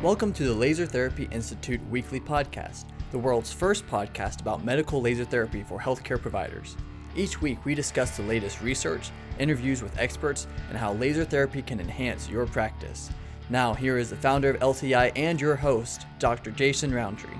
Welcome to the Laser Therapy Institute weekly podcast, the world's first podcast about medical laser therapy for healthcare providers. Each week, we discuss the latest research, interviews with experts, and how laser therapy can enhance your practice. Now, here is the founder of LTI and your host, Dr. Jason Rountree.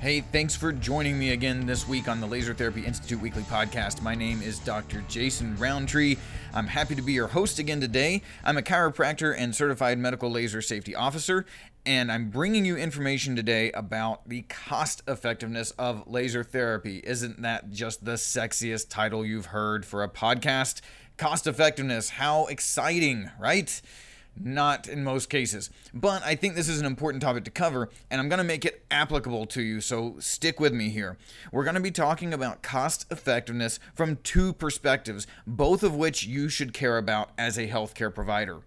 Hey, thanks for joining me again this week on the Laser Therapy Institute Weekly Podcast. My name is Dr. Jason Rountree. I'm happy to be your host again today. I'm a chiropractor and certified medical laser safety officer, and I'm bringing you information today about the cost effectiveness of laser therapy. Isn't that just the sexiest title you've heard for a podcast? Cost effectiveness, how exciting, right? Not in most cases. But I think this is an important topic to cover, and I'm going to make it applicable to you, so stick with me here. We're going to be talking about cost effectiveness from two perspectives, both of which you should care about as a healthcare provider.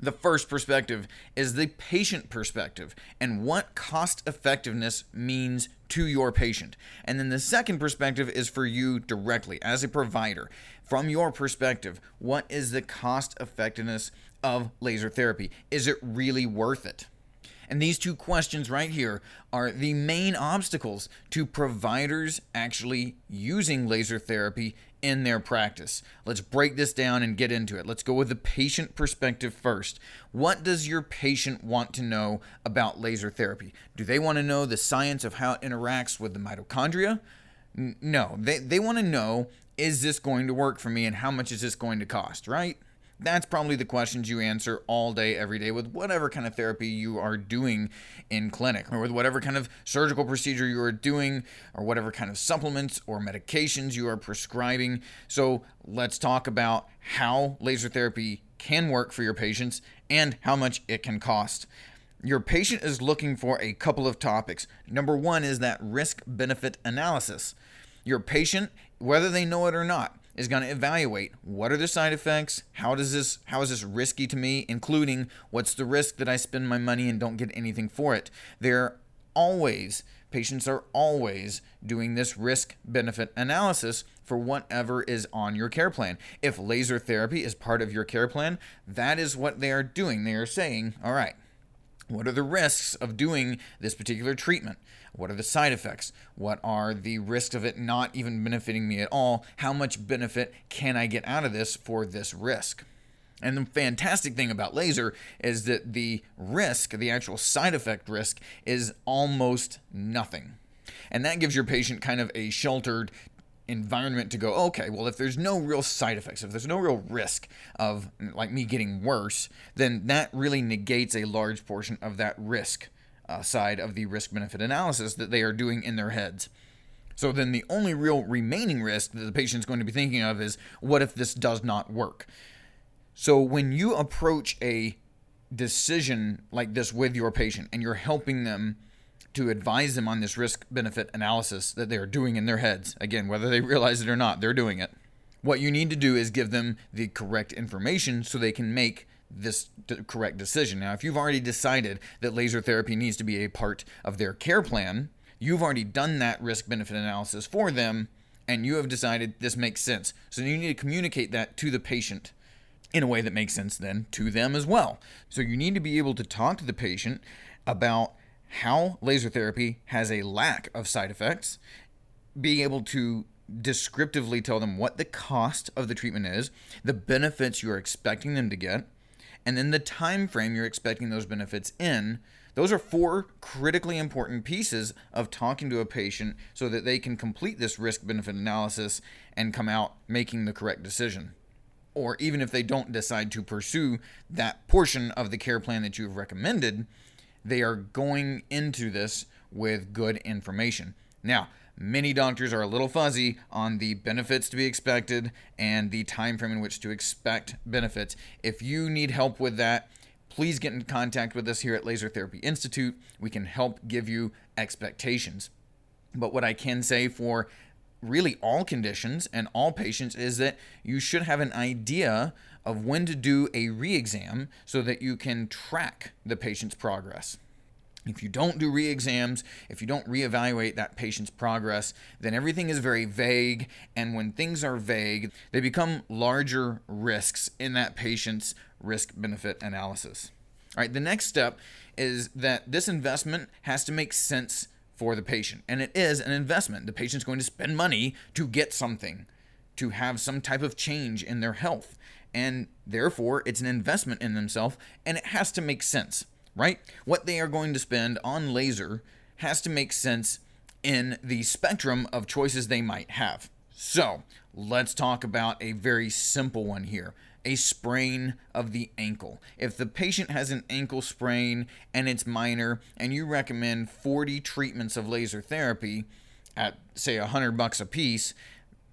The first perspective is the patient perspective and what cost effectiveness means to your patient. And then the second perspective is for you directly as a provider. From your perspective, what is the cost effectiveness of laser therapy? Is it really worth it? And these two questions right here are the main obstacles to providers actually using laser therapy in their practice. Let's break this down and get into it. Let's go with the patient perspective first. What does your patient want to know about laser therapy? Do they want to know the science of how it interacts with the mitochondria? No, they, they want to know is this going to work for me and how much is this going to cost, right? That's probably the questions you answer all day, every day with whatever kind of therapy you are doing in clinic or with whatever kind of surgical procedure you are doing or whatever kind of supplements or medications you are prescribing. So let's talk about how laser therapy can work for your patients and how much it can cost. Your patient is looking for a couple of topics. Number one is that risk benefit analysis. Your patient, whether they know it or not, is going to evaluate what are the side effects, how does this how is this risky to me, including what's the risk that I spend my money and don't get anything for it. They're always patients are always doing this risk benefit analysis for whatever is on your care plan. If laser therapy is part of your care plan, that is what they are doing. They are saying, all right, what are the risks of doing this particular treatment? What are the side effects? What are the risks of it not even benefiting me at all? How much benefit can I get out of this for this risk? And the fantastic thing about laser is that the risk, the actual side effect risk, is almost nothing. And that gives your patient kind of a sheltered environment to go, okay, well, if there's no real side effects, if there's no real risk of like me getting worse, then that really negates a large portion of that risk uh, side of the risk benefit analysis that they are doing in their heads. So then the only real remaining risk that the patient's going to be thinking of is what if this does not work? So when you approach a decision like this with your patient and you're helping them to advise them on this risk benefit analysis that they're doing in their heads. Again, whether they realize it or not, they're doing it. What you need to do is give them the correct information so they can make this correct decision. Now, if you've already decided that laser therapy needs to be a part of their care plan, you've already done that risk benefit analysis for them and you have decided this makes sense. So you need to communicate that to the patient in a way that makes sense then to them as well. So you need to be able to talk to the patient about how laser therapy has a lack of side effects, being able to descriptively tell them what the cost of the treatment is, the benefits you're expecting them to get, and then the time frame you're expecting those benefits in. Those are four critically important pieces of talking to a patient so that they can complete this risk benefit analysis and come out making the correct decision. Or even if they don't decide to pursue that portion of the care plan that you have recommended, they are going into this with good information. Now, many doctors are a little fuzzy on the benefits to be expected and the time frame in which to expect benefits. If you need help with that, please get in contact with us here at Laser Therapy Institute. We can help give you expectations. But what I can say for really all conditions and all patients is that you should have an idea of when to do a re exam so that you can track the patient's progress. If you don't do re exams, if you don't reevaluate that patient's progress, then everything is very vague. And when things are vague, they become larger risks in that patient's risk benefit analysis. All right, the next step is that this investment has to make sense for the patient. And it is an investment. The patient's going to spend money to get something, to have some type of change in their health. And therefore, it's an investment in themselves and it has to make sense, right? What they are going to spend on laser has to make sense in the spectrum of choices they might have. So, let's talk about a very simple one here a sprain of the ankle. If the patient has an ankle sprain and it's minor and you recommend 40 treatments of laser therapy at say 100 bucks a piece,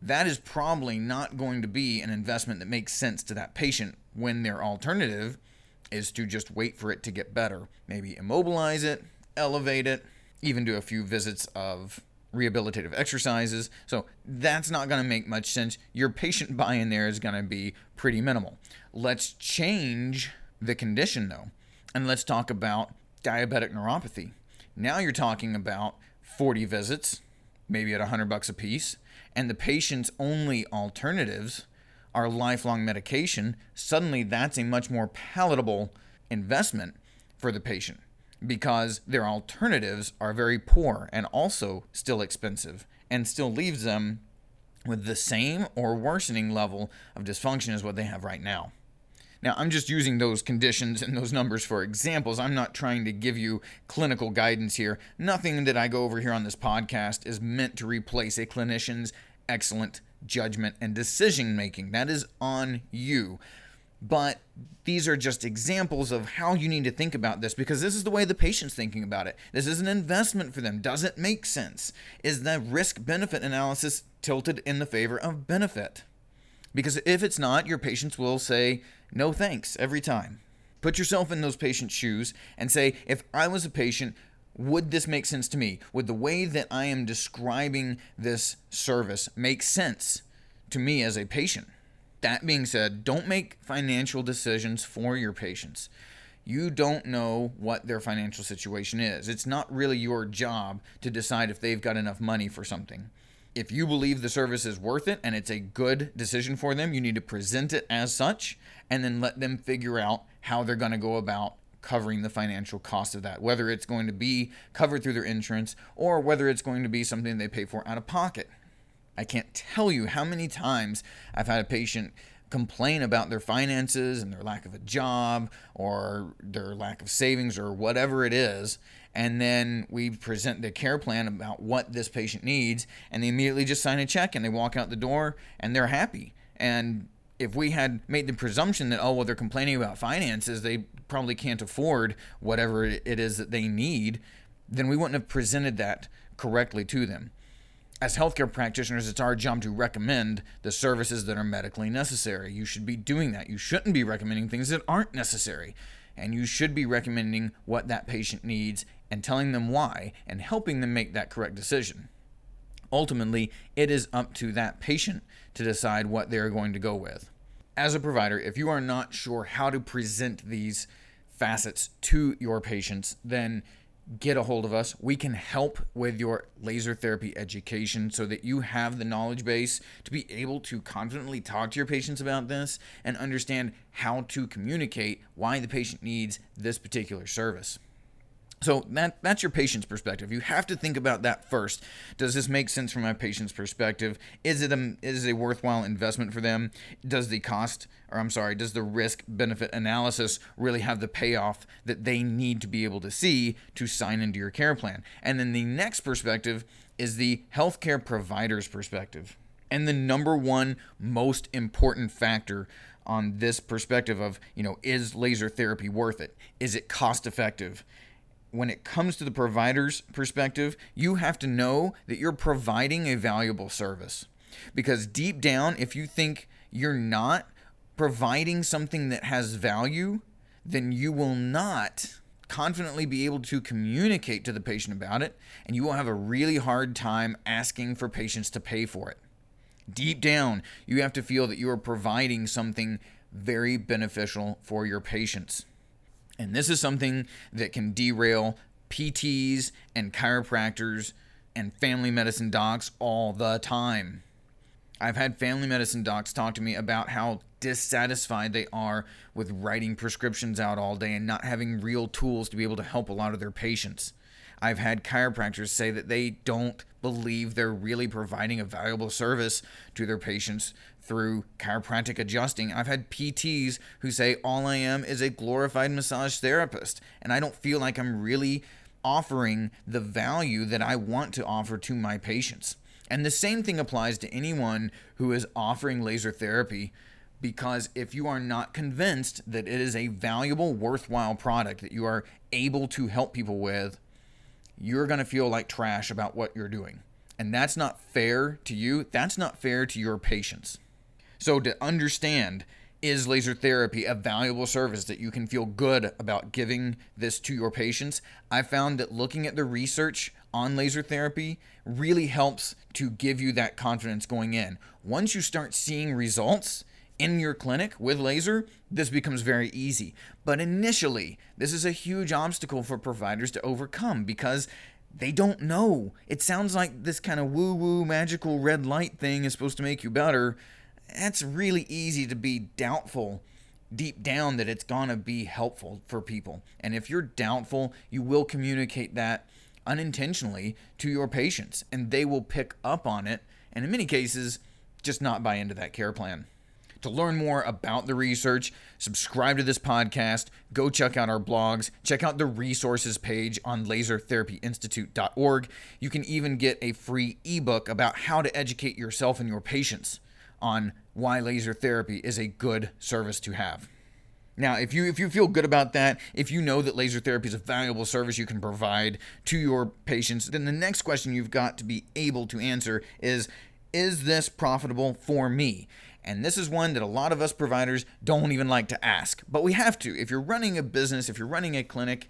that is probably not going to be an investment that makes sense to that patient when their alternative is to just wait for it to get better. Maybe immobilize it, elevate it, even do a few visits of rehabilitative exercises. So that's not going to make much sense. Your patient buy in there is going to be pretty minimal. Let's change the condition though, and let's talk about diabetic neuropathy. Now you're talking about 40 visits, maybe at 100 bucks a piece, and the patient's only alternatives are lifelong medication. Suddenly, that's a much more palatable investment for the patient because their alternatives are very poor and also still expensive and still leaves them with the same or worsening level of dysfunction as what they have right now. Now, I'm just using those conditions and those numbers for examples. I'm not trying to give you clinical guidance here. Nothing that I go over here on this podcast is meant to replace a clinician's excellent judgment and decision making. That is on you. But these are just examples of how you need to think about this because this is the way the patient's thinking about it. This is an investment for them. Does it make sense? Is the risk benefit analysis tilted in the favor of benefit? Because if it's not, your patients will say, no thanks every time. Put yourself in those patients' shoes and say, if I was a patient, would this make sense to me? Would the way that I am describing this service make sense to me as a patient? That being said, don't make financial decisions for your patients. You don't know what their financial situation is. It's not really your job to decide if they've got enough money for something. If you believe the service is worth it and it's a good decision for them, you need to present it as such and then let them figure out how they're going to go about covering the financial cost of that, whether it's going to be covered through their insurance or whether it's going to be something they pay for out of pocket. I can't tell you how many times I've had a patient complain about their finances and their lack of a job or their lack of savings or whatever it is. And then we present the care plan about what this patient needs, and they immediately just sign a check and they walk out the door and they're happy. And if we had made the presumption that, oh, well, they're complaining about finances, they probably can't afford whatever it is that they need, then we wouldn't have presented that correctly to them as healthcare practitioners, it's our job to recommend the services that are medically necessary. You should be doing that. You shouldn't be recommending things that aren't necessary. And you should be recommending what that patient needs and telling them why and helping them make that correct decision. Ultimately, it is up to that patient to decide what they're going to go with. As a provider, if you are not sure how to present these facets to your patients, then get a hold of us. We can help with your laser therapy education so that you have the knowledge base to be able to confidently talk to your patients about this and understand how to communicate why the patient needs this particular service. So that that's your patient's perspective. You have to think about that first. Does this make sense from my patient's perspective? Is it a is it a worthwhile investment for them? Does the cost or I'm sorry, does the risk benefit analysis really have the payoff that they need to be able to see to sign into your care plan? And then the next perspective is the healthcare provider's perspective. And the number one most important factor on this perspective of, you know, is laser therapy worth it? Is it cost effective? When it comes to the provider's perspective, you have to know that you're providing a valuable service. Because deep down, if you think you're not providing something that has value, then you will not confidently be able to communicate to the patient about it, and you will have a really hard time asking for patients to pay for it. Deep down, you have to feel that you are providing something very beneficial for your patients. And this is something that can derail PTs and chiropractors and family medicine docs all the time. I've had family medicine docs talk to me about how dissatisfied they are with writing prescriptions out all day and not having real tools to be able to help a lot of their patients. I've had chiropractors say that they don't believe they're really providing a valuable service to their patients through chiropractic adjusting. I've had PTs who say all I am is a glorified massage therapist, and I don't feel like I'm really offering the value that I want to offer to my patients. And the same thing applies to anyone who is offering laser therapy because if you are not convinced that it is a valuable, worthwhile product that you are able to help people with, you're going to feel like trash about what you're doing. And that's not fair to you. That's not fair to your patients. So, to understand, is laser therapy a valuable service that you can feel good about giving this to your patients? I found that looking at the research on laser therapy really helps to give you that confidence going in. Once you start seeing results, in your clinic with laser, this becomes very easy. But initially, this is a huge obstacle for providers to overcome because they don't know. It sounds like this kind of woo woo magical red light thing is supposed to make you better. That's really easy to be doubtful deep down that it's going to be helpful for people. And if you're doubtful, you will communicate that unintentionally to your patients and they will pick up on it and in many cases just not buy into that care plan. To learn more about the research, subscribe to this podcast, go check out our blogs, check out the resources page on lasertherapyinstitute.org. You can even get a free ebook about how to educate yourself and your patients on why laser therapy is a good service to have. Now, if you if you feel good about that, if you know that laser therapy is a valuable service you can provide to your patients, then the next question you've got to be able to answer is is this profitable for me? And this is one that a lot of us providers don't even like to ask, but we have to. If you're running a business, if you're running a clinic,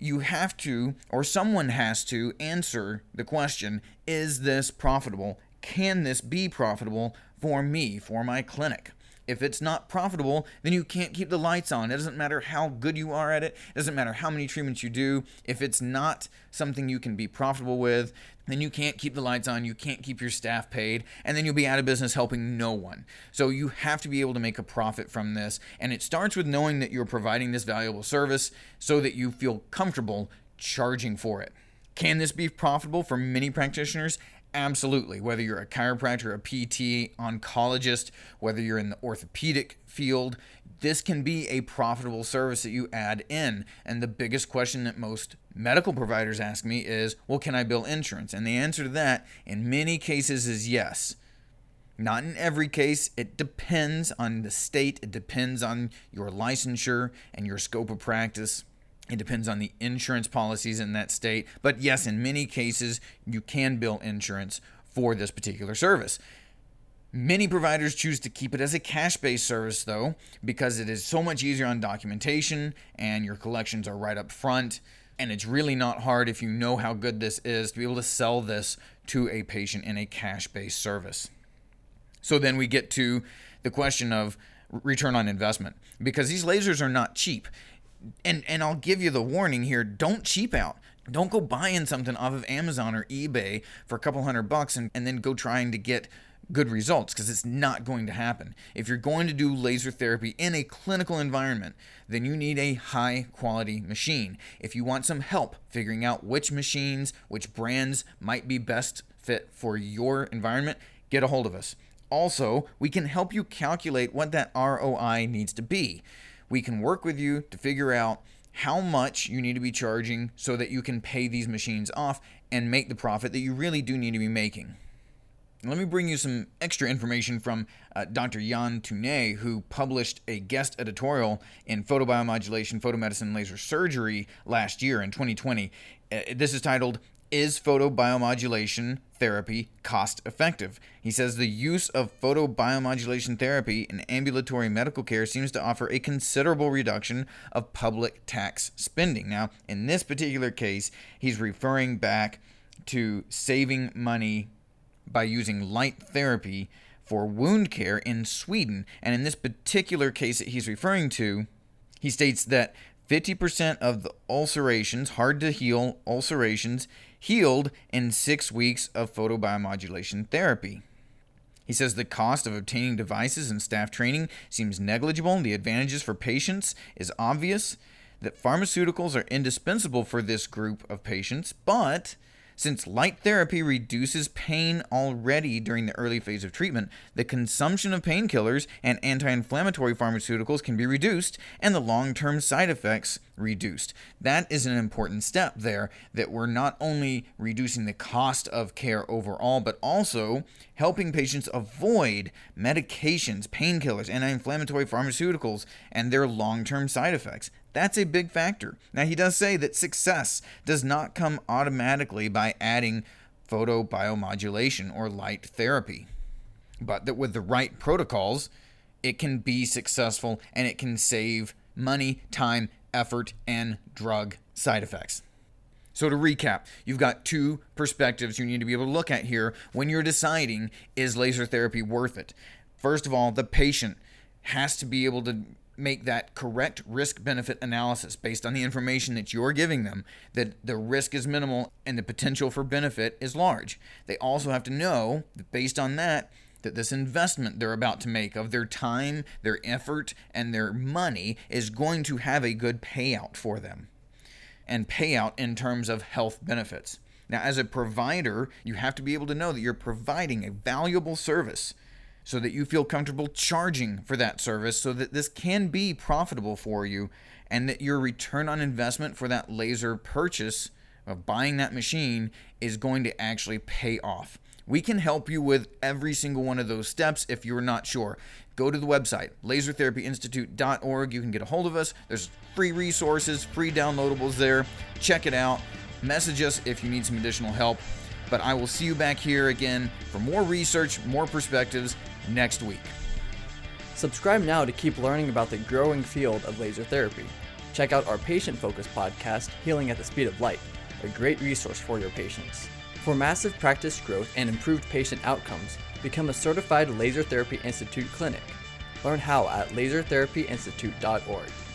you have to, or someone has to, answer the question Is this profitable? Can this be profitable for me, for my clinic? If it's not profitable, then you can't keep the lights on. It doesn't matter how good you are at it, it doesn't matter how many treatments you do. If it's not something you can be profitable with, then you can't keep the lights on, you can't keep your staff paid, and then you'll be out of business helping no one. So you have to be able to make a profit from this, and it starts with knowing that you're providing this valuable service so that you feel comfortable charging for it. Can this be profitable for many practitioners? Absolutely. Whether you're a chiropractor, a PT, oncologist, whether you're in the orthopedic field, this can be a profitable service that you add in. And the biggest question that most medical providers ask me is, well, can I bill insurance? And the answer to that in many cases is yes. Not in every case. It depends on the state, it depends on your licensure and your scope of practice. It depends on the insurance policies in that state. But yes, in many cases, you can bill insurance for this particular service. Many providers choose to keep it as a cash based service, though, because it is so much easier on documentation and your collections are right up front. And it's really not hard if you know how good this is to be able to sell this to a patient in a cash based service. So then we get to the question of return on investment because these lasers are not cheap and and I'll give you the warning here: don't cheap out. Don't go buying something off of Amazon or eBay for a couple hundred bucks and, and then go trying to get good results because it's not going to happen. If you're going to do laser therapy in a clinical environment, then you need a high quality machine. If you want some help figuring out which machines, which brands might be best fit for your environment, get a hold of us. Also, we can help you calculate what that ROI needs to be we can work with you to figure out how much you need to be charging so that you can pay these machines off and make the profit that you really do need to be making. Let me bring you some extra information from uh, Dr. Jan Tunér, who published a guest editorial in Photobiomodulation, Photomedicine, Laser Surgery last year in 2020. Uh, this is titled is photobiomodulation therapy cost effective? He says the use of photobiomodulation therapy in ambulatory medical care seems to offer a considerable reduction of public tax spending. Now, in this particular case, he's referring back to saving money by using light therapy for wound care in Sweden. And in this particular case that he's referring to, he states that 50% of the ulcerations, hard to heal ulcerations, healed in six weeks of photobiomodulation therapy. He says the cost of obtaining devices and staff training seems negligible. The advantages for patients is obvious that pharmaceuticals are indispensable for this group of patients, but since light therapy reduces pain already during the early phase of treatment, the consumption of painkillers and anti inflammatory pharmaceuticals can be reduced and the long term side effects reduced. That is an important step there that we're not only reducing the cost of care overall, but also helping patients avoid medications, painkillers, anti inflammatory pharmaceuticals, and their long term side effects. That's a big factor. Now, he does say that success does not come automatically by adding photobiomodulation or light therapy, but that with the right protocols, it can be successful and it can save money, time, effort, and drug side effects. So, to recap, you've got two perspectives you need to be able to look at here when you're deciding is laser therapy worth it. First of all, the patient has to be able to make that correct risk benefit analysis based on the information that you're giving them that the risk is minimal and the potential for benefit is large. They also have to know that based on that that this investment they're about to make of their time, their effort, and their money is going to have a good payout for them. And payout in terms of health benefits. Now, as a provider, you have to be able to know that you're providing a valuable service so that you feel comfortable charging for that service so that this can be profitable for you and that your return on investment for that laser purchase of buying that machine is going to actually pay off. We can help you with every single one of those steps if you're not sure. Go to the website, lasertherapyinstitute.org. You can get a hold of us. There's free resources, free downloadables there. Check it out. Message us if you need some additional help. But I will see you back here again for more research, more perspectives, next week. Subscribe now to keep learning about the growing field of laser therapy. Check out our patient focused podcast, Healing at the Speed of Light, a great resource for your patients. For massive practice growth and improved patient outcomes, become a certified Laser Therapy Institute clinic. Learn how at lasertherapyinstitute.org.